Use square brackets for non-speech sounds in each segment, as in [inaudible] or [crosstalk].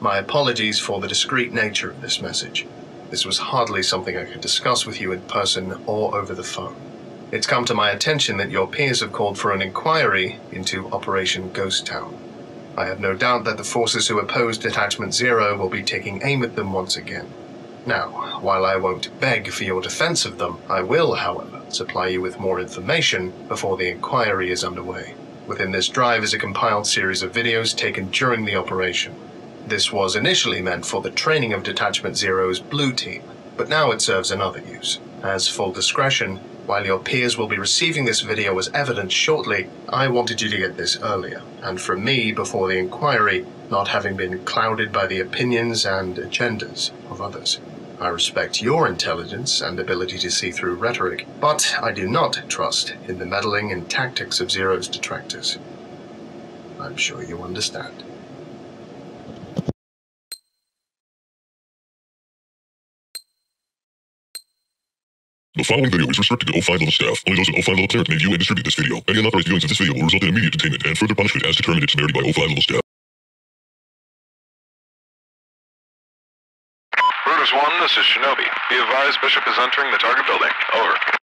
My apologies for the discreet nature of this message. This was hardly something I could discuss with you in person or over the phone. It's come to my attention that your peers have called for an inquiry into Operation Ghost Town. I have no doubt that the forces who oppose Detachment Zero will be taking aim at them once again. Now, while I won't beg for your defense of them, I will, however, supply you with more information before the inquiry is underway. Within this drive is a compiled series of videos taken during the operation. This was initially meant for the training of Detachment Zero's Blue Team, but now it serves another use. As full discretion, while your peers will be receiving this video as evidence shortly, I wanted you to get this earlier, and from me before the inquiry, not having been clouded by the opinions and agendas of others. I respect your intelligence and ability to see through rhetoric, but I do not trust in the meddling and tactics of Zero's detractors. I'm sure you understand. The following video is restricted to O5 level staff. Only those in O5 level cleric may view and distribute this video. Any unauthorized viewings of this video will result in immediate detainment and further punishment as determined in severity by O5 level staff. Brutus 1, this is Shinobi. Be advised Bishop is entering the target building. Over.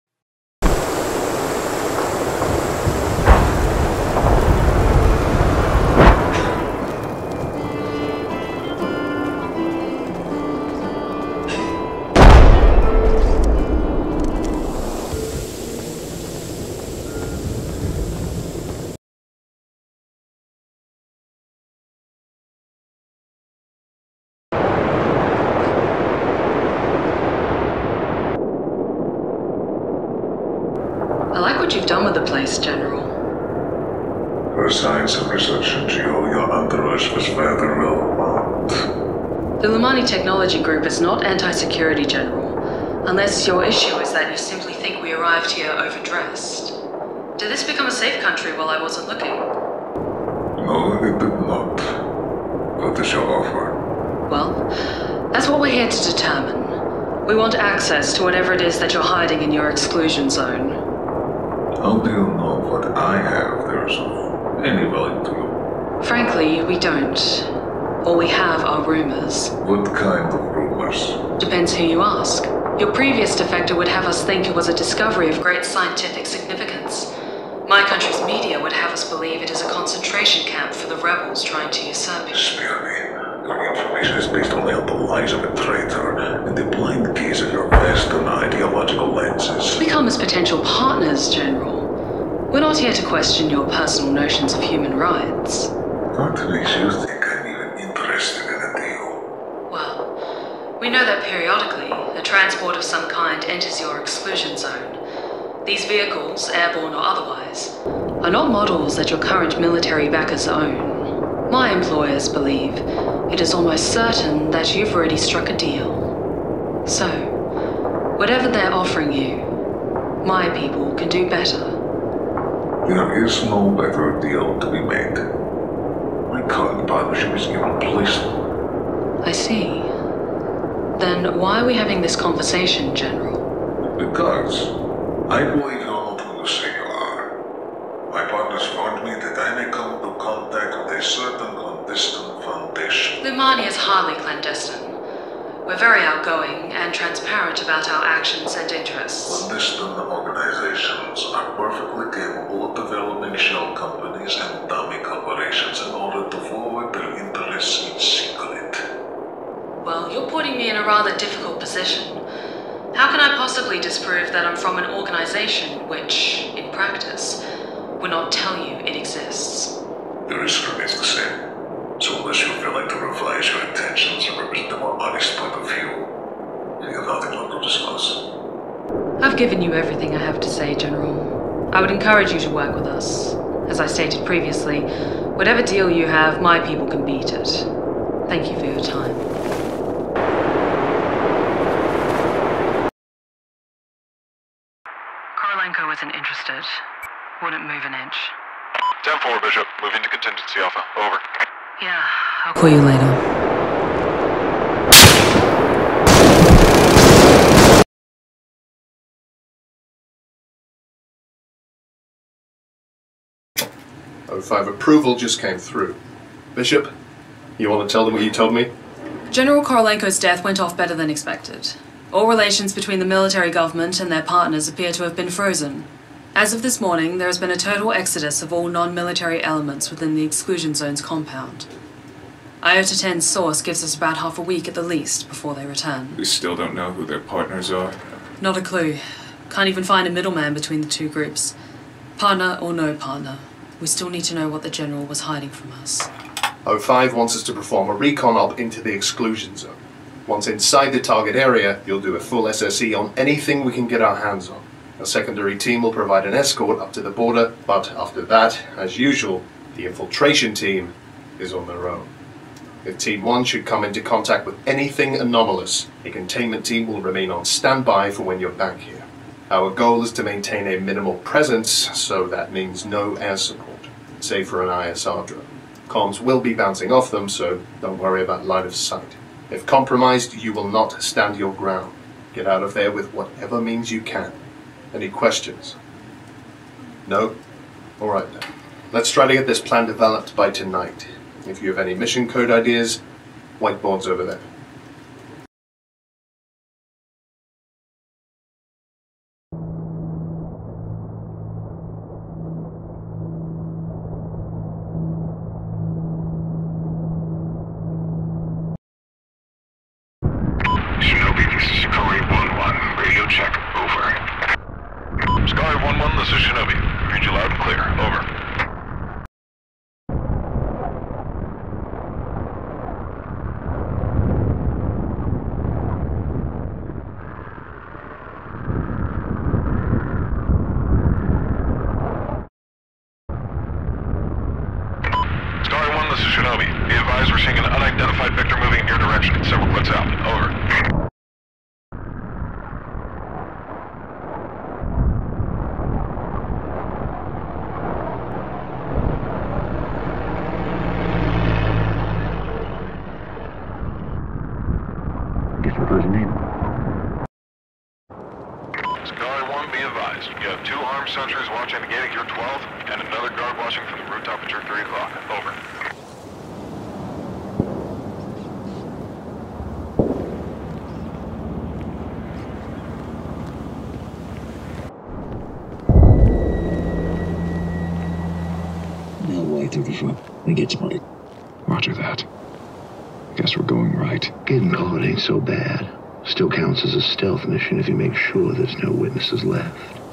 Was rather. The Lumani Technology Group is not anti security, General. Unless your issue is that you simply think we arrived here overdressed. Did this become a safe country while I wasn't looking? No, it did not. What is your offer? Well, that's what we're here to determine. We want access to whatever it is that you're hiding in your exclusion zone. How do you know what I have there is of any value to you? Frankly, we don't. All we have are rumors. What kind of rumors? Depends who you ask. Your previous defector would have us think it was a discovery of great scientific significance. My country's media would have us believe it is a concentration camp for the rebels trying to usurp you. Spare me. Your information is based only on the lies of a traitor and the blind gaze of your Western ideological lenses. We come as potential partners, General. We're not here to question your personal notions of human rights. What makes you think I'm even interested in a deal? Well, we know that periodically, a transport of some kind enters your exclusion zone. These vehicles, airborne or otherwise, are not models that your current military backers own. My employers believe it is almost certain that you've already struck a deal. So, whatever they're offering you, my people can do better. There is no better deal to be made. My current partnership is irreplaceable. I see. Then why are we having this conversation, General? Because I believe you're not who you very outgoing and transparent about our actions and interests. Clandestine organizations are perfectly capable of developing shell companies and dummy corporations in order to forward their interests in secret. Well, you're putting me in a rather difficult position. How can I possibly disprove that I'm from an organization which, in practice, would not tell you it exists? The risk remains the same. So unless you're willing to revise your intentions and represent a more honest point of view, you have nothing more to discuss. I've given you everything I have to say, General. I would encourage you to work with us. As I stated previously, whatever deal you have, my people can beat it. Thank you for your time. Korolenko isn't interested. Wouldn't move an inch. 10-4, Bishop. Moving to contingency alpha. Over. Yeah, I'll call you later. Oh five approval just came through. Bishop, you want to tell them what you told me? General Korolenko's death went off better than expected. All relations between the military government and their partners appear to have been frozen. As of this morning, there has been a total exodus of all non military elements within the exclusion zone's compound. Iota 10's source gives us about half a week at the least before they return. We still don't know who their partners are. Not a clue. Can't even find a middleman between the two groups. Partner or no partner, we still need to know what the General was hiding from us. O5 wants us to perform a recon op into the exclusion zone. Once inside the target area, you'll do a full SSE on anything we can get our hands on. A secondary team will provide an escort up to the border, but after that, as usual, the infiltration team is on their own. If Team 1 should come into contact with anything anomalous, a containment team will remain on standby for when you're back here. Our goal is to maintain a minimal presence, so that means no air support, save for an ISR drone. Comms will be bouncing off them, so don't worry about line of sight. If compromised, you will not stand your ground. Get out of there with whatever means you can. Any questions? No? Alright then. Let's try to get this plan developed by tonight. If you have any mission code ideas, whiteboard's over there. Shinobi, this is Shikari 1-1. Radio check. Over. Shikari 1-1, this is Shinobi. Read you loud and clear. Over. Shikari 1, this is Shinobi. Be advised we're seeing an unidentified victor moving in your direction. Several clips out. Over. Guess we're closing in. Sky 1, be advised. You have two armed sentries watching the gate at your 12th, and another guard watching from the rooftop at your 3 o'clock. Over. Now way through the front. We get spotted. Roger that. Guess we're going right. Getting ain't so bad. Still counts as a stealth mission if you make sure there's no witnesses left.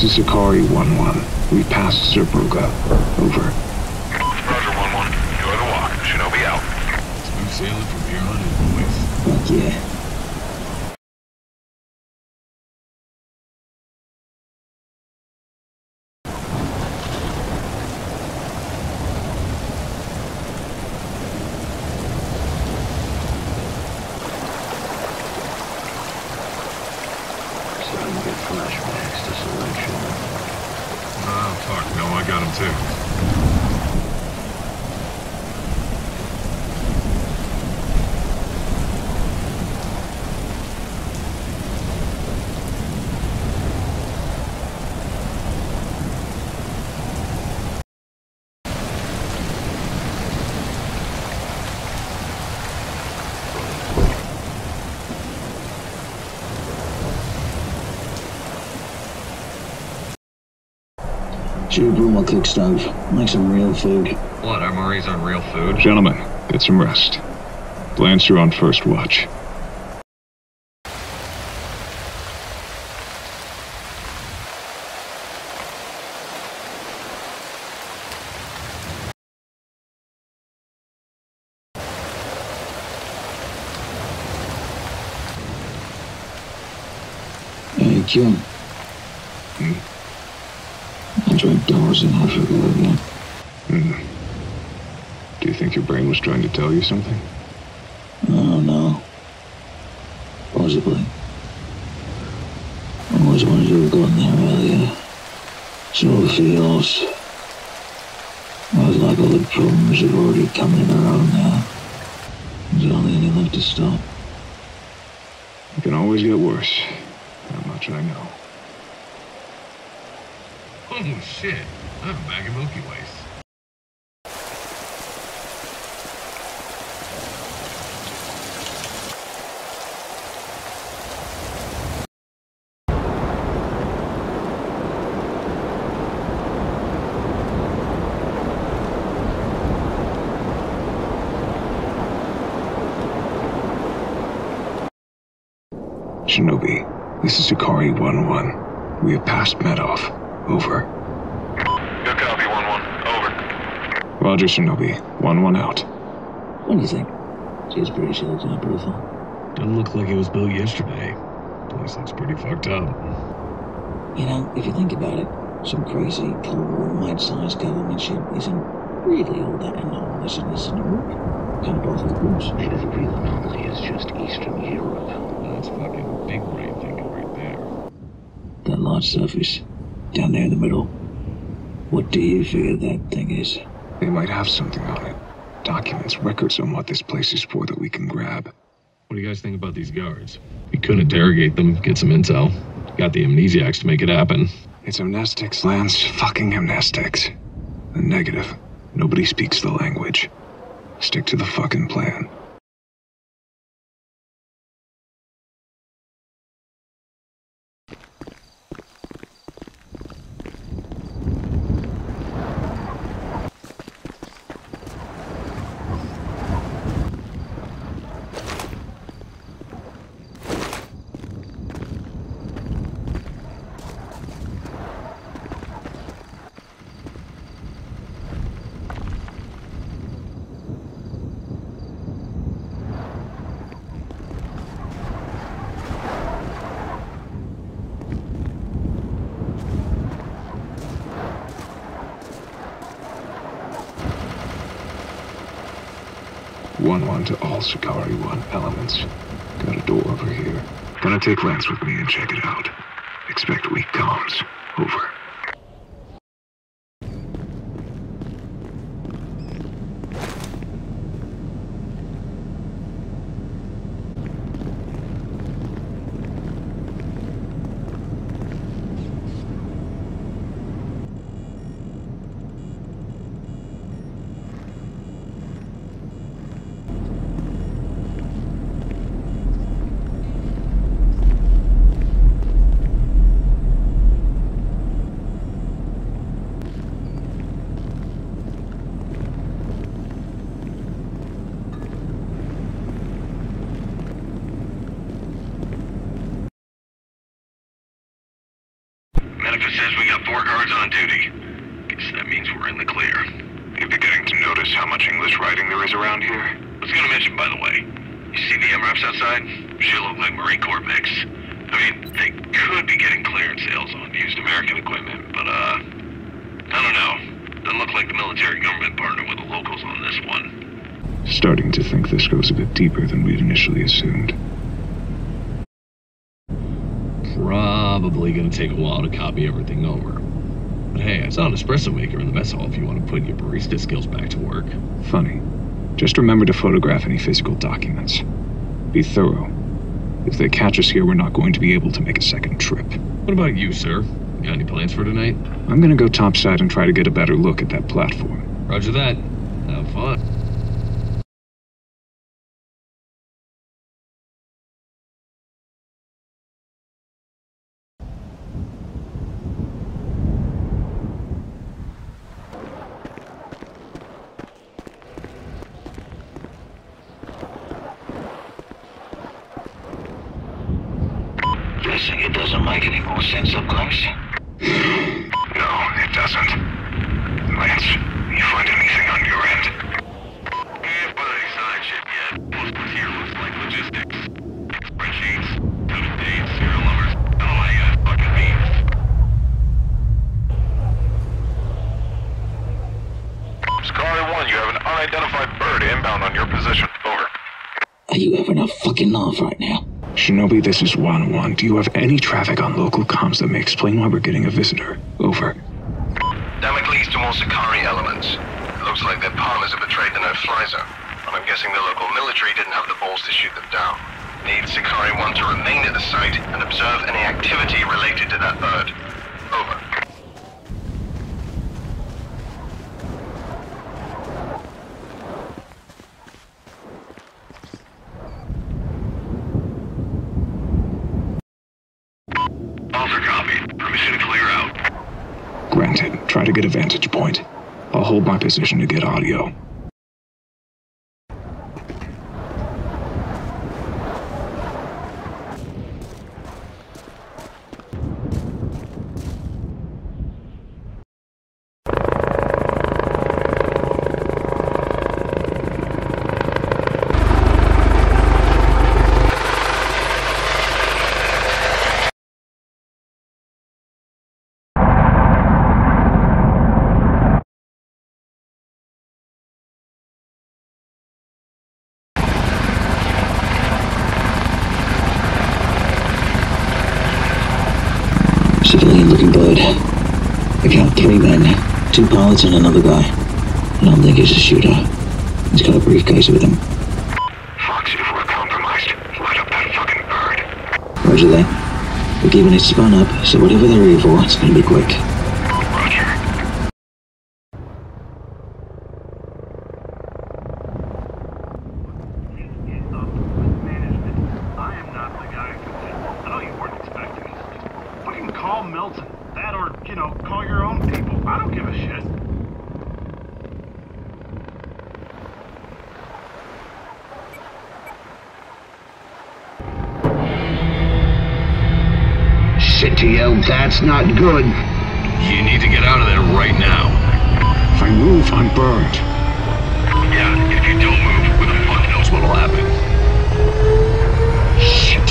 This is Shikari 1-1. We passed Zerbruga. Over. Roger 1-1. Enjoy the walk. Shinobi out. Smooth sailing from here on in, boys. Fuck yeah. Should brew my cook stove. Make some real food. What, our Murray's on real food? Gentlemen, get some rest. Lance, you're on first watch. Hey, John. Hmm? I drank dollars in Africa again. Hmm. Do you think your brain was trying to tell you something? Oh, no. Possibly. I always wanted to have gotten there earlier. So it feels. I was like all the problems have already come in their own now. There's only any left to stop. It can always get worse. How much I know. Oh shit, I have a bag of Milky Ways. Shinobi, this is Shikari 1-1. We have passed Medoff. Over. Good copy, 1-1. Over. Roger, Shinobi. 1-1 out. What do you think? Seems pretty shallow to my profile. Doesn't look like it was built yesterday. Place looks pretty fucked up. You know, if you think about it, some crazy, Cold War, mad-sized government shit isn't really all that anomalous in this Europe. Kind of both of course. Maybe the real anomaly is just Eastern Europe. That's fucking big brain thinking right there. That large surface, down there in the middle. What do you figure that thing is? They might have something on it. Documents, records on what this place is for that we can grab. What do you guys think about these guards? We could interrogate them, get some intel. Got the amnesiacs to make it happen. It's amnestics, Lance. Fucking amnestics. The negative. Nobody speaks the language. Stick to the fucking plan. One Shikari one elements. Got a door over here. Gonna take Lance with me and check it out. Expect weak comms. Over. Manifest says we got four guards on duty. Guess that means we're in the clear. You're beginning to notice how much English writing there is around here? I was gonna mention, by the way, you see the MRAPs outside? She look like Marine Corps mix. I mean, they could be getting clearance sales on used American equipment, but, uh, I don't know. Doesn't look like the military government partnered with the locals on this one. Starting to think this goes a bit deeper than we'd initially assumed. Probably gonna take a while to copy everything over. But hey, I saw an espresso maker in the mess hall if you want to put your barista skills back to work. Funny. Just remember to photograph any physical documents. Be thorough. If they catch us here, we're not going to be able to make a second trip. What about you, sir? Got any plans for tonight? I'm gonna go topside and try to get a better look at that platform. Roger that. Have fun. It doesn't make any more sense up close. No, it doesn't. Lance, you find anything on your end? Can't find any side shit yet. Most of here looks like logistics. Spreadsheets, total dates, serial numbers. I don't know how you guys fucking mean. Scar 1, you have an unidentified bird inbound on your position. Over. Are you having a fucking laugh right now? Shinobi, this is 1 1. Do you have any traffic on local comms that may explain why we're getting a visitor? Over. Damocles to more Shikari elements. It looks like their partners have betrayed the no-fly zone, and I'm guessing the local military didn't have the balls to shoot them down. Need Shikari 1 to remain at the site and observe any activity related to that bird. Over. Alpha copy. Permission to clear out. Granted, try to get a vantage point. I'll hold my position to get audio. Civilian looking bird. Count three men, two pilots and another guy. I don't think he's a shooter. He's got a briefcase with him. Fox, if we're compromised, light up that fucking bird. Roger that. We're keeping it spun up, so whatever they're here for, it's gonna be quick. Good. You need to get out of there right now. If I move, I'm burned. Yeah, if you don't move, who the fuck knows What'll happen? Shit.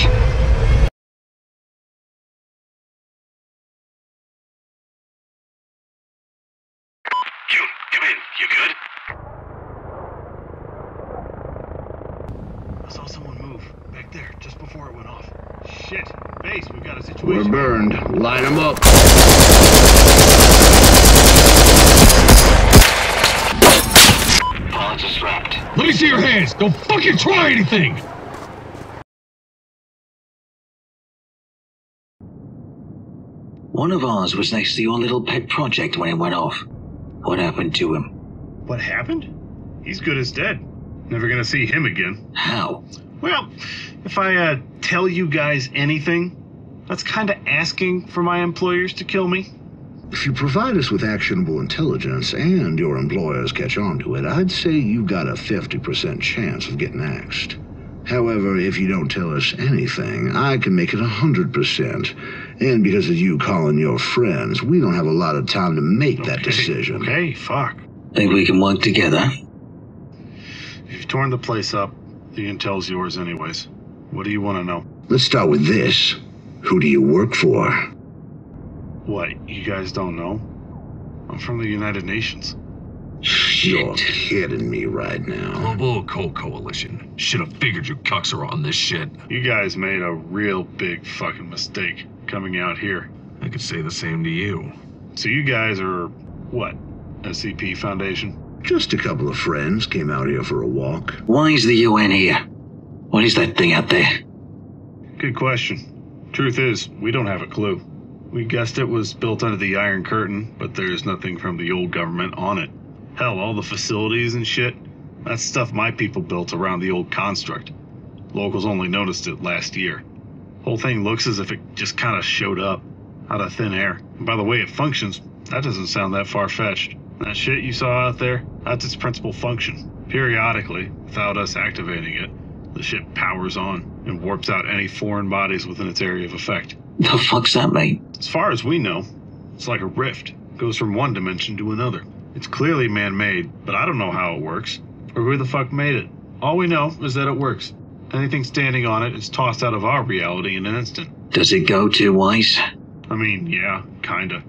June, come in. You good? I saw someone move back there just before it went off. Shit. Base, we've got a situation. We're situation. burned. them up. Pilots are strapped. Let me see your hands. Don't fucking try anything. One of ours was next to your little pet project when it went off. What happened to him? What happened? He's good as dead. Never gonna see him again. How? Well, if I uh, tell you guys anything, that's kind of asking for my employers to kill me. If you provide us with actionable intelligence and your employers catch on to it, I'd say you've got a 50% chance of getting axed. However, if you don't tell us anything, I can make it a 100%. And because of you calling your friends, we don't have a lot of time to make that Okay, decision. Okay, fuck. Think we can work together? If you've torn the place up, the intel's yours anyways. What do you want to know? Let's start with this. Who do you work for? What, you guys don't know? I'm from the United Nations. Shit. You're kidding me right now. Global Occult Coalition. Should have figured you cucks are on this shit. You guys made a real big fucking mistake coming out here. I could say the same to you. So you guys are, what, SCP Foundation? Just a couple of friends came out here for a walk. Why is the UN here? What is that thing out there? Good question. Truth is, we don't have a clue. We guessed it was built under the Iron Curtain, but there's nothing from the old government on it. Hell, all the facilities and shit, that's stuff my people built around the old construct. Locals only noticed it last year. Whole thing looks as if it just kind of showed up, out of thin air. And by the way it functions, that doesn't sound that far fetched. That shit you saw out there, that's its principal function. Periodically, without us activating it, the ship powers on and warps out any foreign bodies within its area of effect. The fuck's that mean? As far as we know, it's like a rift. Goes from one dimension to another. It's clearly man made, but I don't know how it works, or who the fuck made it. All we know is that it works. Anything standing on it is tossed out of our reality in an instant. Does it go two ways? I mean, yeah, kinda.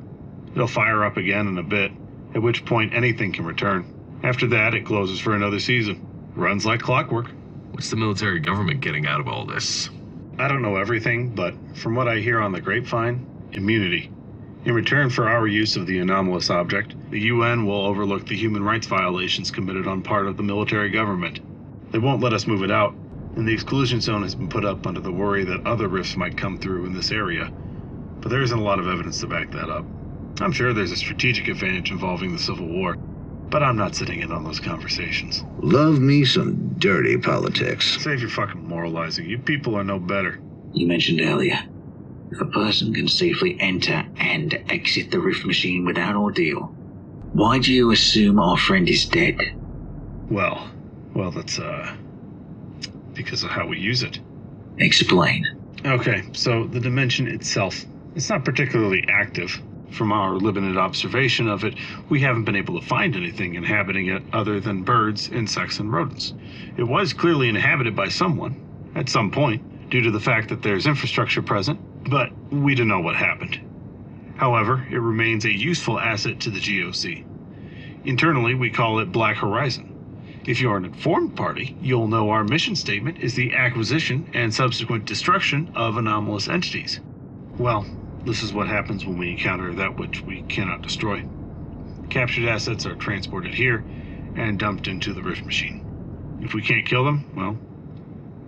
It'll fire up again in a bit, at which point anything can return. After that, it closes for another season. Runs like clockwork. What's the military government getting out of all this? I don't know everything, but from what I hear on the grapevine, immunity. In return for our use of the anomalous object, the UN will overlook the human rights violations committed on part of the military government. They won't let us move it out, and the exclusion zone has been put up under the worry that other rifts might come through in this area. But there isn't a lot of evidence to back that up. I'm sure there's a strategic advantage involving the Civil War, but I'm not sitting in on those conversations. Love me some dirty politics. Save your fucking moralizing. You people are no better. You mentioned earlier. If a person can safely enter and exit the rift machine without ordeal, why do you assume our friend is dead? Well, well, that's, uh. because of how we use it. Explain. Okay, so the dimension itself, it's not particularly active. From our limited observation of it, we haven't been able to find anything inhabiting it other than birds, insects, and rodents. It was clearly inhabited by someone, at some point, due to the fact that there's infrastructure present, but we don't know what happened. However, it remains a useful asset to the GOC. Internally, we call it Black Horizon. If you're an informed party, you'll know our mission statement is the acquisition and subsequent destruction of anomalous entities. Well, this is what happens when we encounter that which we cannot destroy. Captured assets are transported here and dumped into the rift machine. If we can't kill them, well,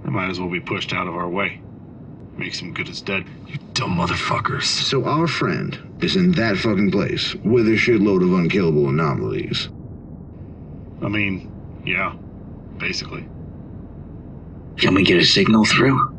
they might as well be pushed out of our way. Makes them good as dead. You dumb motherfuckers. So our friend is in that fucking place with a shitload of unkillable anomalies. I mean, yeah, basically. Can we get a signal through?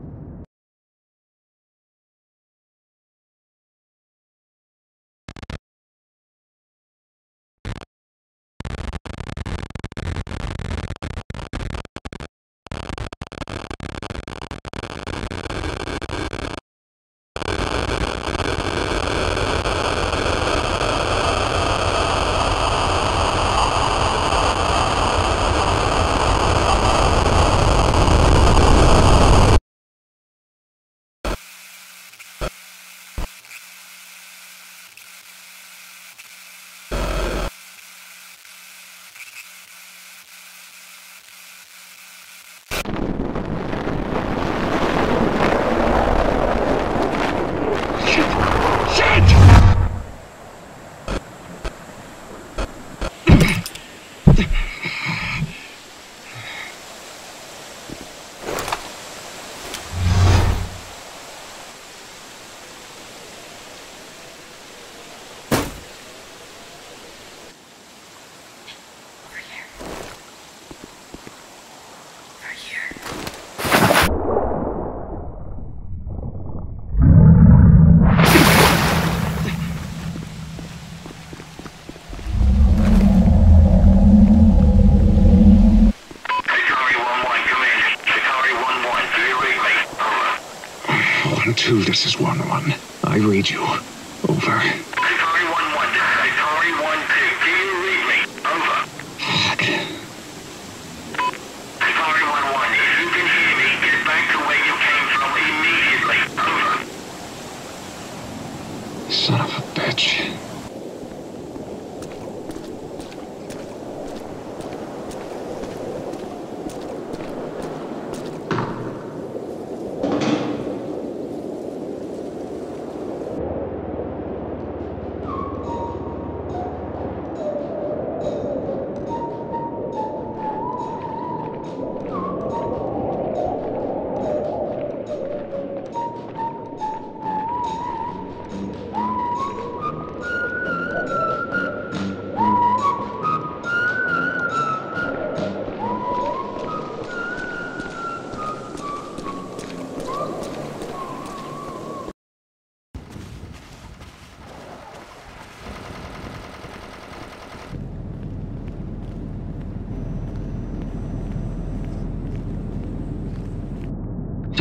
This is 1 1.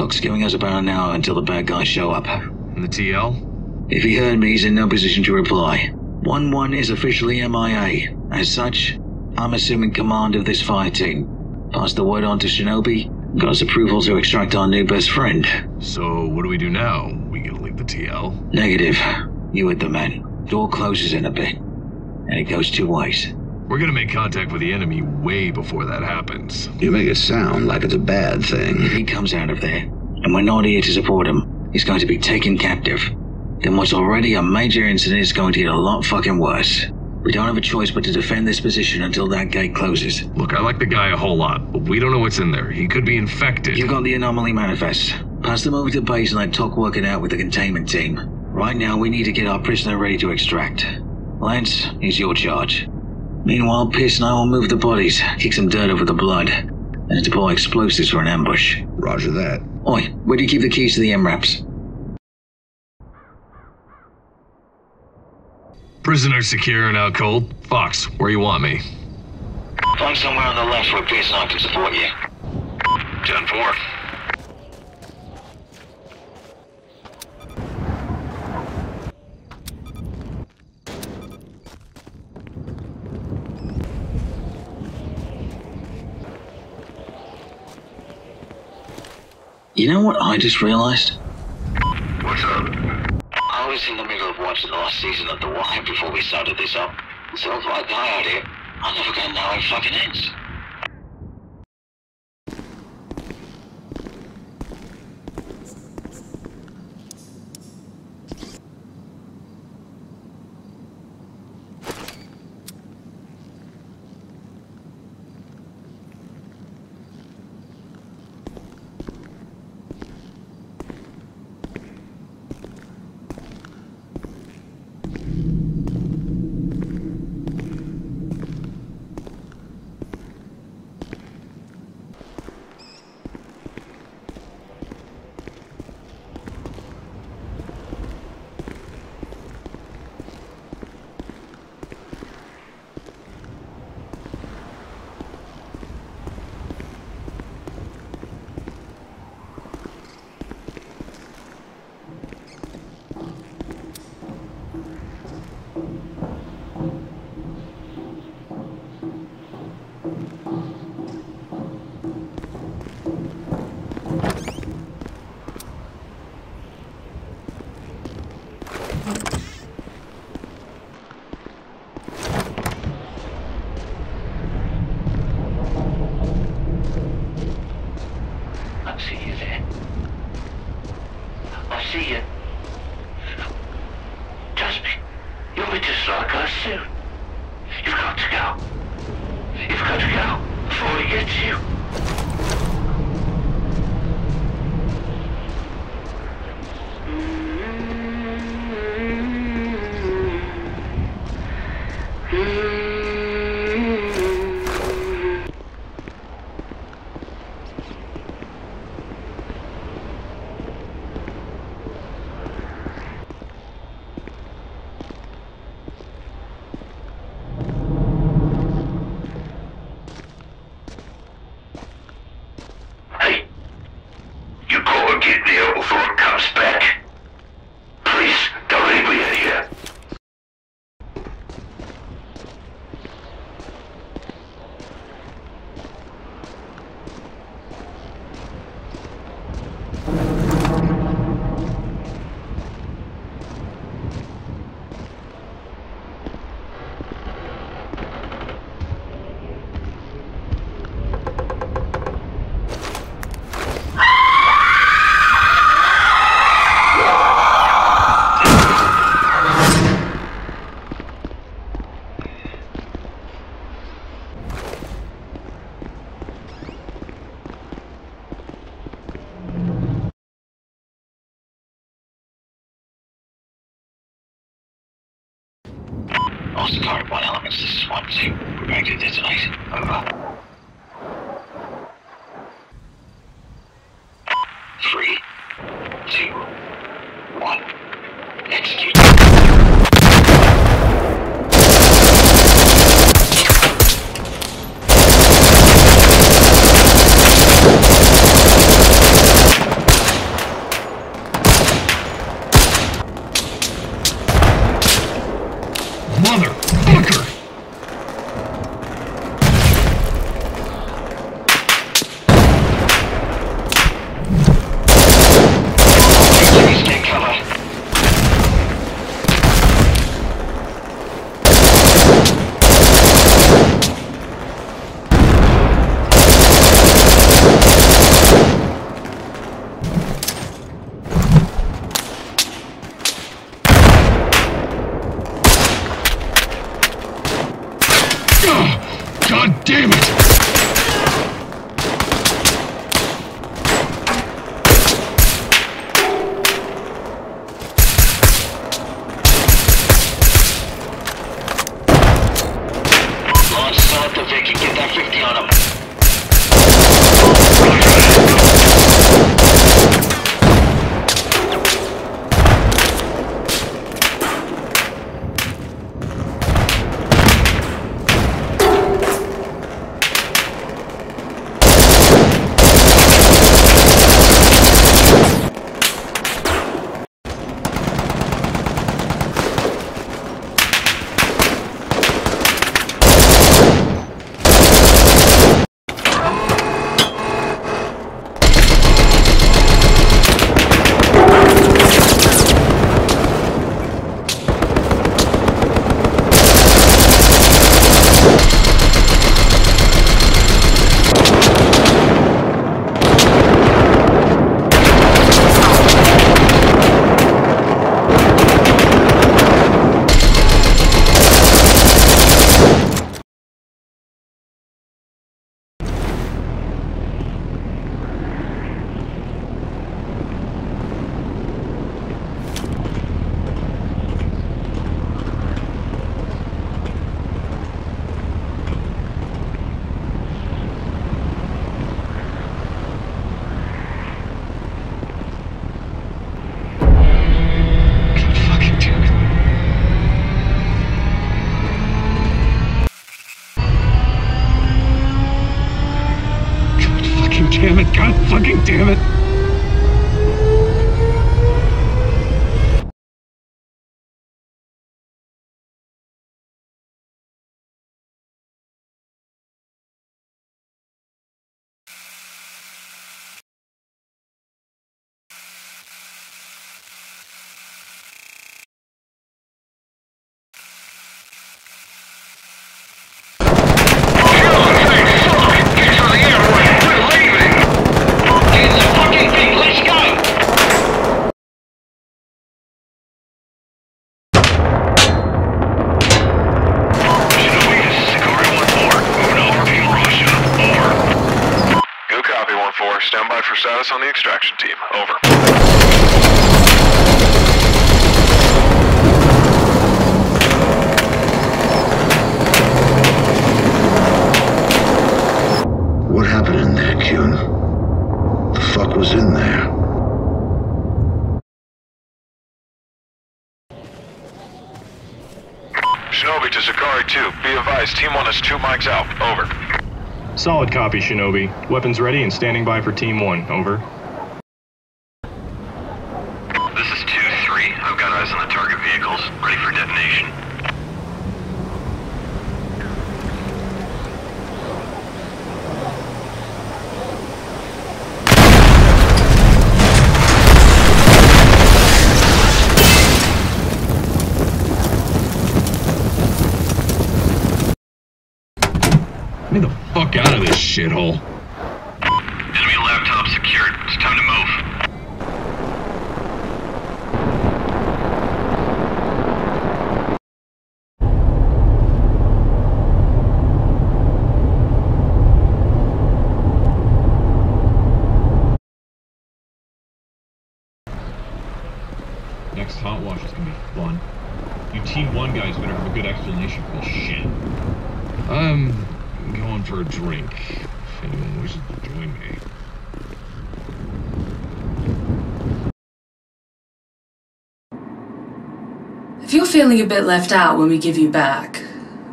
Doc's giving us about an hour until the bad guys show up. And the TL? If he heard me, he's in no position to reply. 1-1 is officially MIA. As such, I'm assuming command of this fire team. Pass the word on to Shinobi. Got his approval to extract our new best friend. So, what do we do now? We gonna leave the TL? Negative. You with the men. Door closes in a bit. And it goes two ways. We're gonna make contact with the enemy way before that happens. You make it sound like it's a bad thing. If he comes out of there, and we're not here to support him, he's going to be taken captive. Then what's already a major incident is going to get a lot fucking worse. We don't have a choice but to defend this position until that gate closes. Look, I like the guy a whole lot, but we don't know what's in there. He could be infected. You got the anomaly manifest. Pass them over to base and let Talk work it out with the containment team. Right now, we need to get our prisoner ready to extract. Lance, it's your charge. Meanwhile, Pierce and I will move the bodies, kick some dirt over the blood, and deploy explosives for an ambush. Roger that. Oi, where do you keep the keys to the MRAPs? Prisoner secure and out cold. Fox, where you want me? Find somewhere on the left where Pierce and I can support you. 10-4. You know what I just realized? What's up? I was in the middle of watching the last season of The Wire before we started this up. So if I die out here, I'm never gonna know how it fucking ends. Austin Card, one elements, this is one, two. We're going to detonate. Over. Damn it! Solid copy, Shinobi. Weapons ready and standing by for Team 1. Over. This is 2-3. I've got eyes on the target vehicles. Ready for detonation. Get me the fuck out of this shithole. Enemy laptop secured. It's time to move. Next hot wash is gonna be fun. You Team 1 guys better have a good explanation for this shit. I'm going for a drink. If anyone wishes to join me. If you're feeling a bit left out when we give you back,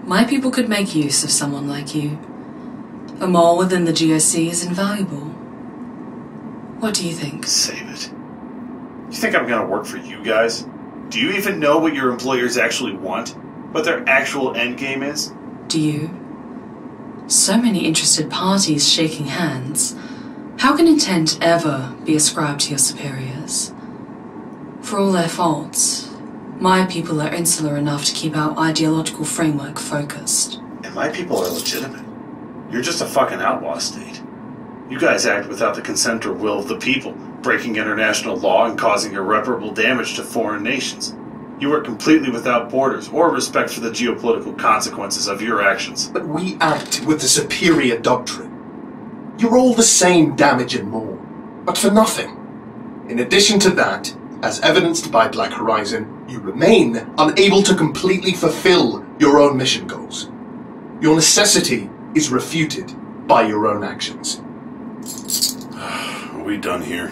my people could make use of someone like you. A mole within the GSC is invaluable. What do you think? Save it. You think I'm gonna work for you guys? Do you even know what your employers actually want? What their actual end game is? Do you? So many interested parties shaking hands. How can intent ever be ascribed to your superiors? For all their faults, my people are insular enough to keep our ideological framework focused. And my people are legitimate. You're just a fucking outlaw state. You guys act without the consent or will of the people, breaking international law and causing irreparable damage to foreign nations. You are completely without borders or respect for the geopolitical consequences of your actions. But we act with the superior doctrine. You're all the same damage and more, but for nothing. In addition to that, as evidenced by Black Horizon, you remain unable to completely fulfill your own mission goals. Your necessity is refuted by your own actions. [sighs] Are we done here?